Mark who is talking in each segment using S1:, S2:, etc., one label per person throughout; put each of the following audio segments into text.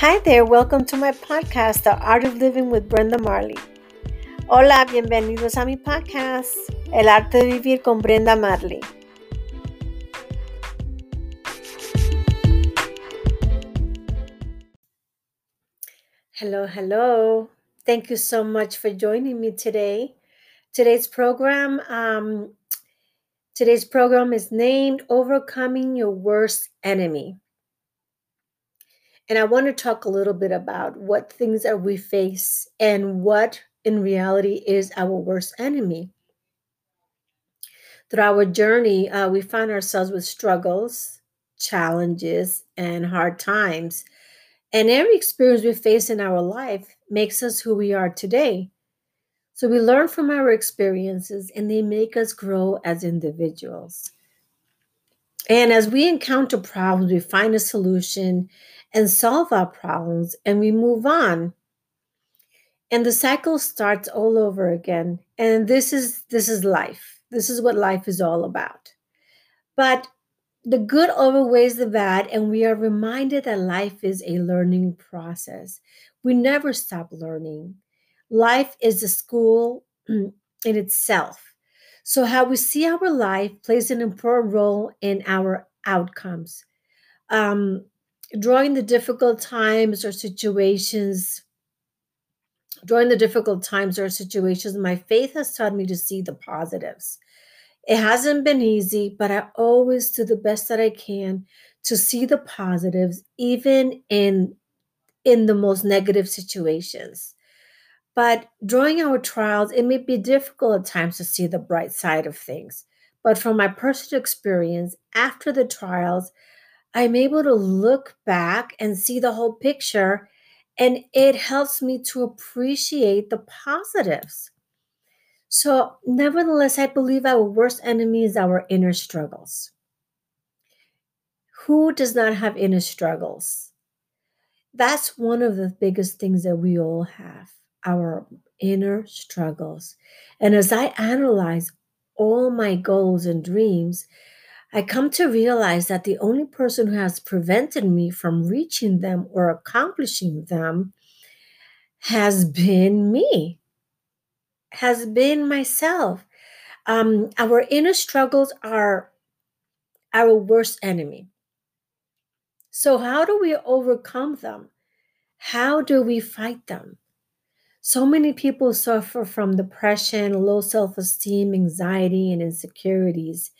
S1: Hi there, welcome to my podcast, The Art of Living with Brenda Marley. Hola, bienvenidos a mi podcast, El Arte de Vivir con Brenda Marley. Hello, hello. Thank you so much for joining me today. Today's program, um, today's program is named Overcoming Your Worst Enemy. And I want to talk a little bit about what things that we face and what in reality is our worst enemy. Through our journey, uh, we find ourselves with struggles, challenges, and hard times. And every experience we face in our life makes us who we are today. So we learn from our experiences and they make us grow as individuals. And as we encounter problems, we find a solution and solve our problems and we move on. And the cycle starts all over again. And this is this is life. This is what life is all about. But the good outweighs the bad, and we are reminded that life is a learning process. We never stop learning. Life is a school in itself. So, how we see our life plays an important role in our outcomes. Um, during the difficult times or situations, during the difficult times or situations, my faith has taught me to see the positives. It hasn't been easy, but I always do the best that I can to see the positives, even in in the most negative situations. But during our trials, it may be difficult at times to see the bright side of things. But from my personal experience, after the trials, I'm able to look back and see the whole picture, and it helps me to appreciate the positives. So, nevertheless, I believe our worst enemy is our inner struggles. Who does not have inner struggles? That's one of the biggest things that we all have our inner struggles. And as I analyze all my goals and dreams, I come to realize that the only person who has prevented me from reaching them or accomplishing them has been me, has been myself. Um, our inner struggles are our worst enemy. So, how do we overcome them? How do we fight them? So many people suffer from depression, low self esteem, anxiety, and insecurities.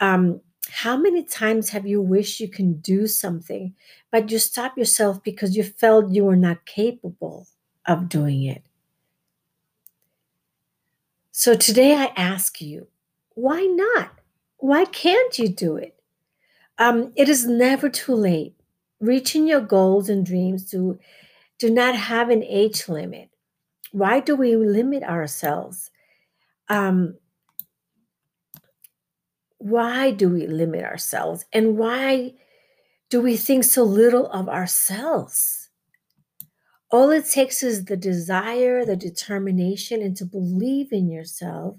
S1: Um, how many times have you wished you can do something, but you stop yourself because you felt you were not capable of doing it? So today I ask you, why not? Why can't you do it? Um, it is never too late. Reaching your goals and dreams do, do not have an age limit why do we limit ourselves? Um, why do we limit ourselves? And why do we think so little of ourselves? All it takes is the desire, the determination, and to believe in yourself.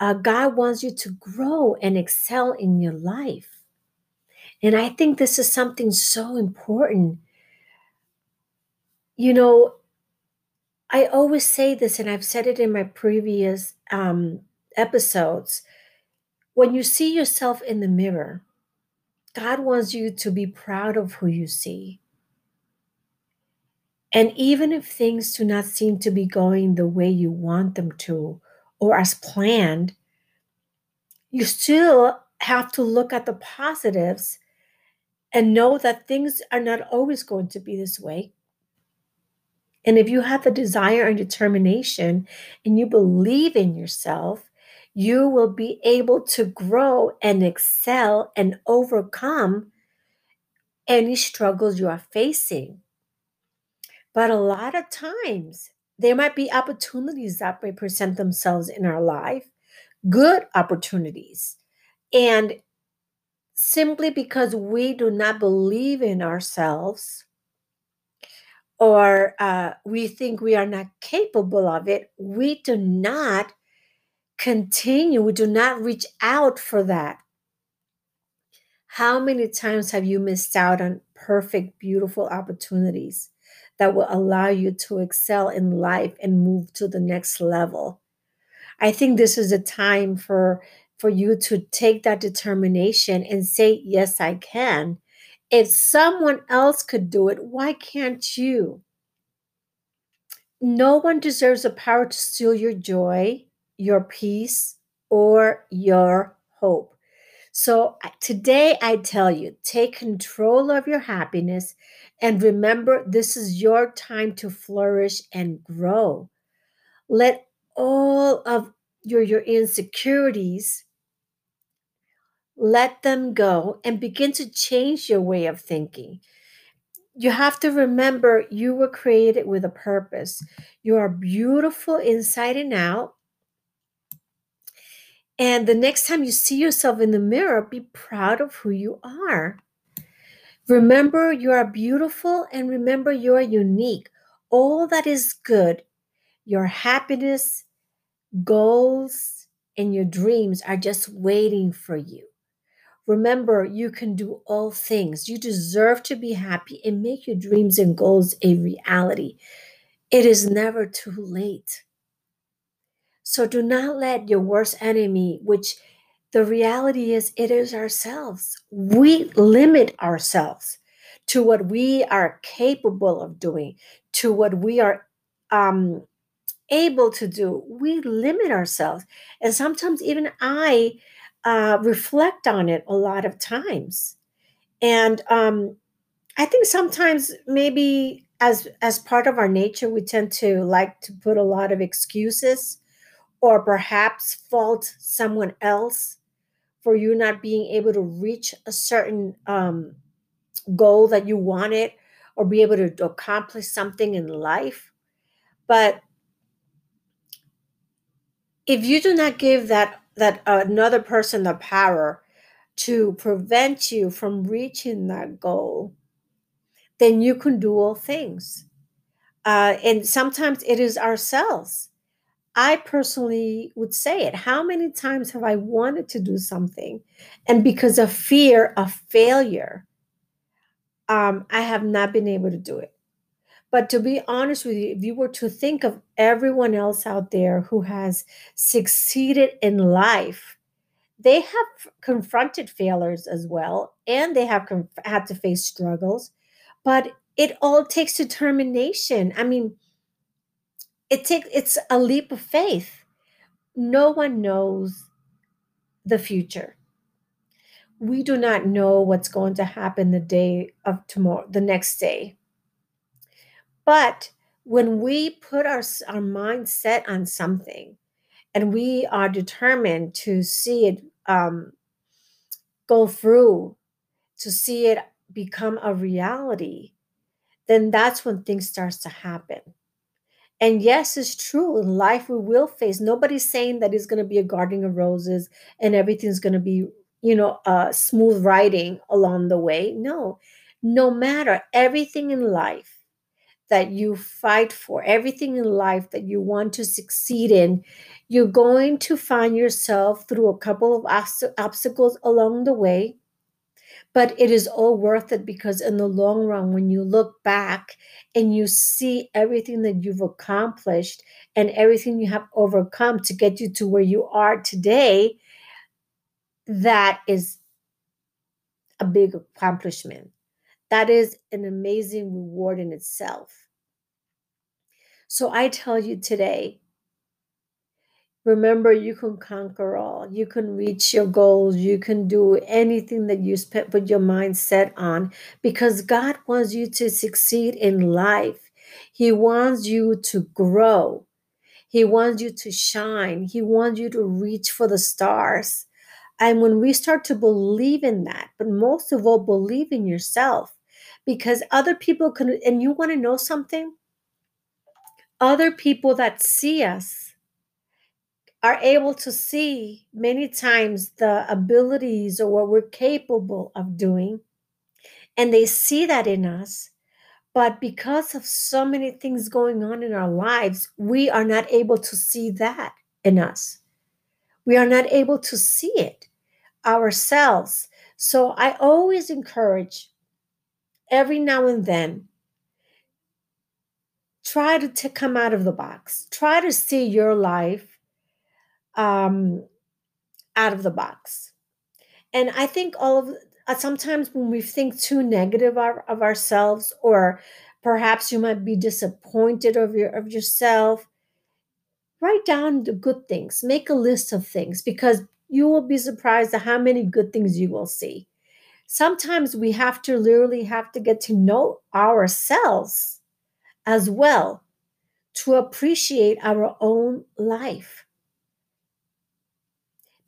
S1: Uh, God wants you to grow and excel in your life. And I think this is something so important. You know, I always say this, and I've said it in my previous um, episodes. When you see yourself in the mirror, God wants you to be proud of who you see. And even if things do not seem to be going the way you want them to or as planned, you still have to look at the positives and know that things are not always going to be this way. And if you have the desire and determination and you believe in yourself, you will be able to grow and excel and overcome any struggles you are facing. But a lot of times, there might be opportunities that may present themselves in our life, good opportunities. And simply because we do not believe in ourselves, or uh, we think we are not capable of it, we do not continue, we do not reach out for that. How many times have you missed out on perfect, beautiful opportunities that will allow you to excel in life and move to the next level? I think this is a time for for you to take that determination and say, Yes, I can. If someone else could do it, why can't you? No one deserves the power to steal your joy, your peace, or your hope. So today I tell you, take control of your happiness and remember this is your time to flourish and grow. Let all of your, your insecurities let them go and begin to change your way of thinking. You have to remember you were created with a purpose. You are beautiful inside and out. And the next time you see yourself in the mirror, be proud of who you are. Remember you are beautiful and remember you are unique. All that is good, your happiness, goals, and your dreams are just waiting for you. Remember, you can do all things. You deserve to be happy and make your dreams and goals a reality. It is never too late. So do not let your worst enemy, which the reality is, it is ourselves. We limit ourselves to what we are capable of doing, to what we are um, able to do. We limit ourselves. And sometimes even I uh, reflect on it a lot of times. And um, I think sometimes maybe as as part of our nature, we tend to like to put a lot of excuses or perhaps fault someone else for you not being able to reach a certain um, goal that you wanted or be able to accomplish something in life. But if you do not give that that another person the power to prevent you from reaching that goal, then you can do all things. Uh, and sometimes it is ourselves. I personally would say it. How many times have I wanted to do something, and because of fear of failure, um, I have not been able to do it? But to be honest with you, if you were to think of everyone else out there who has succeeded in life, they have confronted failures as well, and they have conf- had to face struggles. But it all takes determination. I mean, it takes it's a leap of faith. No one knows the future. We do not know what's going to happen the day of tomorrow, the next day. But when we put our, our mind set on something and we are determined to see it um, go through, to see it become a reality, then that's when things starts to happen. And yes, it's true. In life, we will face. Nobody's saying that it's going to be a garden of roses and everything's going to be, you know, uh, smooth riding along the way. No, no matter everything in life that you fight for, everything in life that you want to succeed in, you're going to find yourself through a couple of obstacles along the way. But it is all worth it because, in the long run, when you look back and you see everything that you've accomplished and everything you have overcome to get you to where you are today, that is a big accomplishment. That is an amazing reward in itself. So I tell you today, remember you can conquer all. You can reach your goals. You can do anything that you put your mind set on because God wants you to succeed in life. He wants you to grow. He wants you to shine. He wants you to reach for the stars. And when we start to believe in that, but most of all, believe in yourself, because other people can, and you want to know something? Other people that see us are able to see many times the abilities or what we're capable of doing, and they see that in us. But because of so many things going on in our lives, we are not able to see that in us. We are not able to see it ourselves. So I always encourage every now and then try to, to come out of the box. Try to see your life um, out of the box. And I think all of uh, sometimes when we think too negative of, of ourselves, or perhaps you might be disappointed of your of yourself, write down the good things. Make a list of things because you will be surprised at how many good things you will see. Sometimes we have to literally have to get to know ourselves as well to appreciate our own life.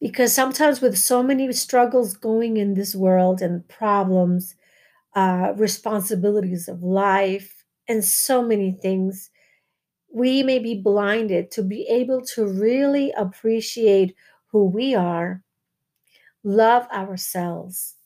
S1: Because sometimes, with so many struggles going in this world and problems, uh, responsibilities of life, and so many things, we may be blinded to be able to really appreciate who we are, love ourselves,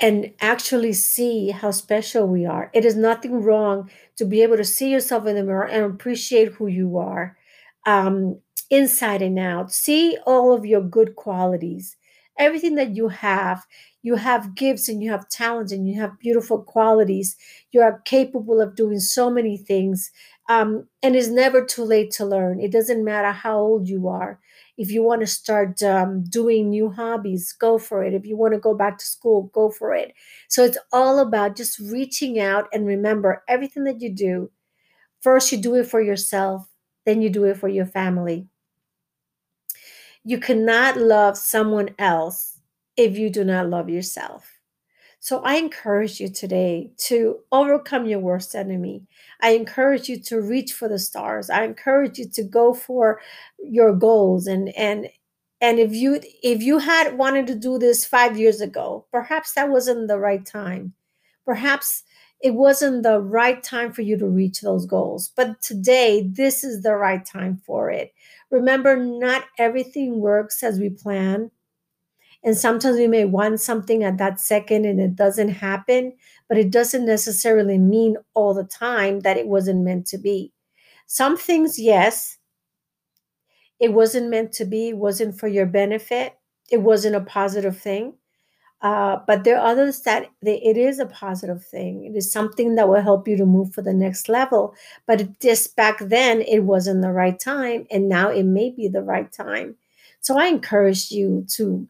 S1: and actually see how special we are. It is nothing wrong to be able to see yourself in the mirror and appreciate who you are um, inside and out. See all of your good qualities, everything that you have. You have gifts and you have talents and you have beautiful qualities. You are capable of doing so many things. Um, and it's never too late to learn. It doesn't matter how old you are. If you want to start um, doing new hobbies, go for it. If you want to go back to school, go for it. So it's all about just reaching out and remember everything that you do. First, you do it for yourself, then you do it for your family. You cannot love someone else if you do not love yourself. So I encourage you today to overcome your worst enemy. I encourage you to reach for the stars. I encourage you to go for your goals and and and if you if you had wanted to do this 5 years ago, perhaps that wasn't the right time. Perhaps it wasn't the right time for you to reach those goals. But today, this is the right time for it. Remember, not everything works as we plan and sometimes we may want something at that second and it doesn't happen, but it doesn't necessarily mean all the time that it wasn't meant to be. Some things, yes, it wasn't meant to be, it wasn't for your benefit, it wasn't a positive thing. Uh, but there are others that it is a positive thing. It is something that will help you to move for the next level. But just back then, it wasn't the right time, and now it may be the right time. So I encourage you to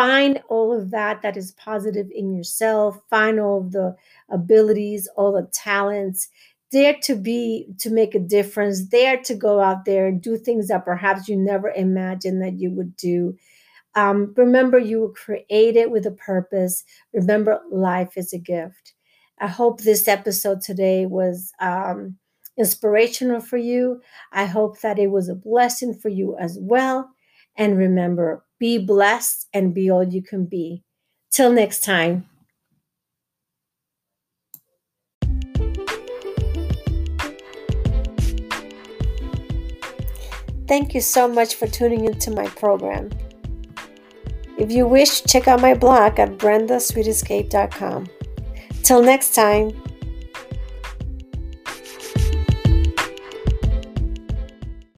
S1: find all of that that is positive in yourself find all of the abilities all the talents dare to be to make a difference dare to go out there and do things that perhaps you never imagined that you would do um, remember you were created with a purpose remember life is a gift i hope this episode today was um, inspirational for you i hope that it was a blessing for you as well and remember be blessed and be all you can be. Till next time. Thank you so much for tuning into my program. If you wish, check out my blog at brendasweetescape.com. Till next time.